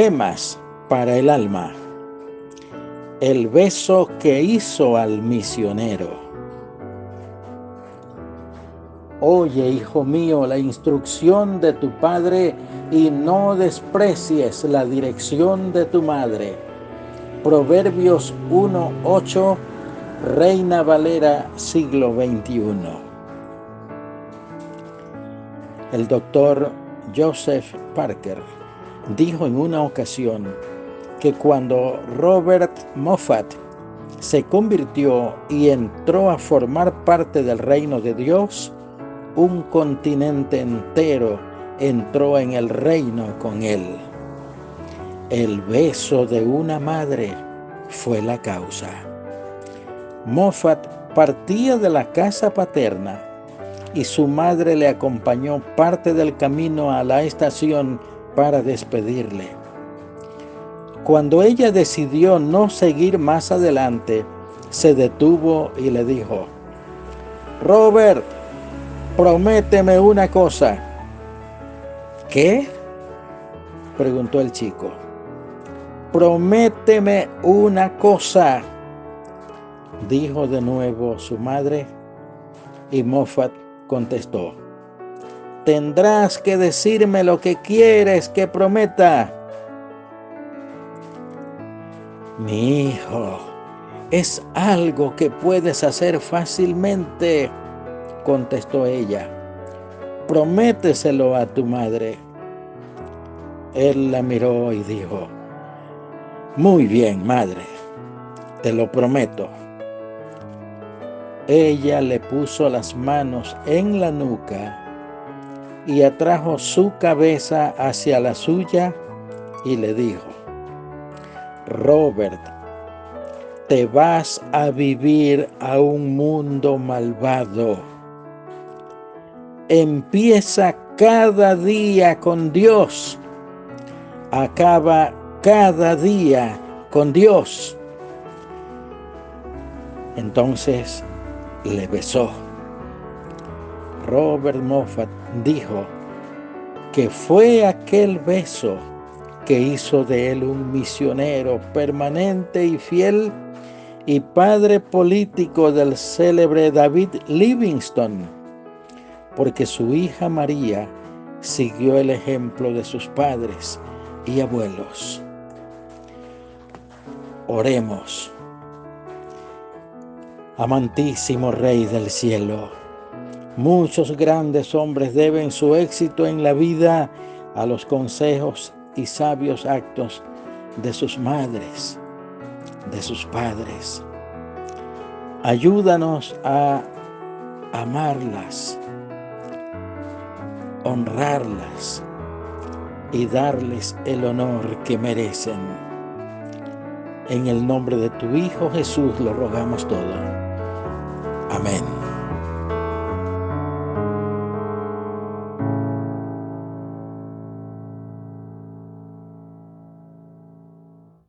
Gemas para el alma. El beso que hizo al misionero. Oye, hijo mío, la instrucción de tu padre y no desprecies la dirección de tu madre. Proverbios 1.8, Reina Valera, siglo XXI. El doctor Joseph Parker dijo en una ocasión que cuando Robert Moffat se convirtió y entró a formar parte del reino de Dios, un continente entero entró en el reino con él. El beso de una madre fue la causa. Moffat partía de la casa paterna y su madre le acompañó parte del camino a la estación para despedirle. Cuando ella decidió no seguir más adelante, se detuvo y le dijo, Robert, prométeme una cosa. ¿Qué? preguntó el chico. Prométeme una cosa, dijo de nuevo su madre, y Moffat contestó, tendrás que decirme lo que quieres que prometa. Mi hijo, es algo que puedes hacer fácilmente, contestó ella. Prométeselo a tu madre. Él la miró y dijo, muy bien, madre, te lo prometo. Ella le puso las manos en la nuca y atrajo su cabeza hacia la suya y le dijo, Robert, te vas a vivir a un mundo malvado. Empieza cada día con Dios. Acaba cada día con Dios. Entonces le besó. Robert Moffat dijo que fue aquel beso que hizo de él un misionero permanente y fiel y padre político del célebre David Livingstone, porque su hija María siguió el ejemplo de sus padres y abuelos. Oremos. Amantísimo Rey del cielo, muchos grandes hombres deben su éxito en la vida a los consejos y sabios actos de sus madres, de sus padres. Ayúdanos a amarlas, honrarlas y darles el honor que merecen. En el nombre de tu Hijo Jesús lo rogamos todo. Amén.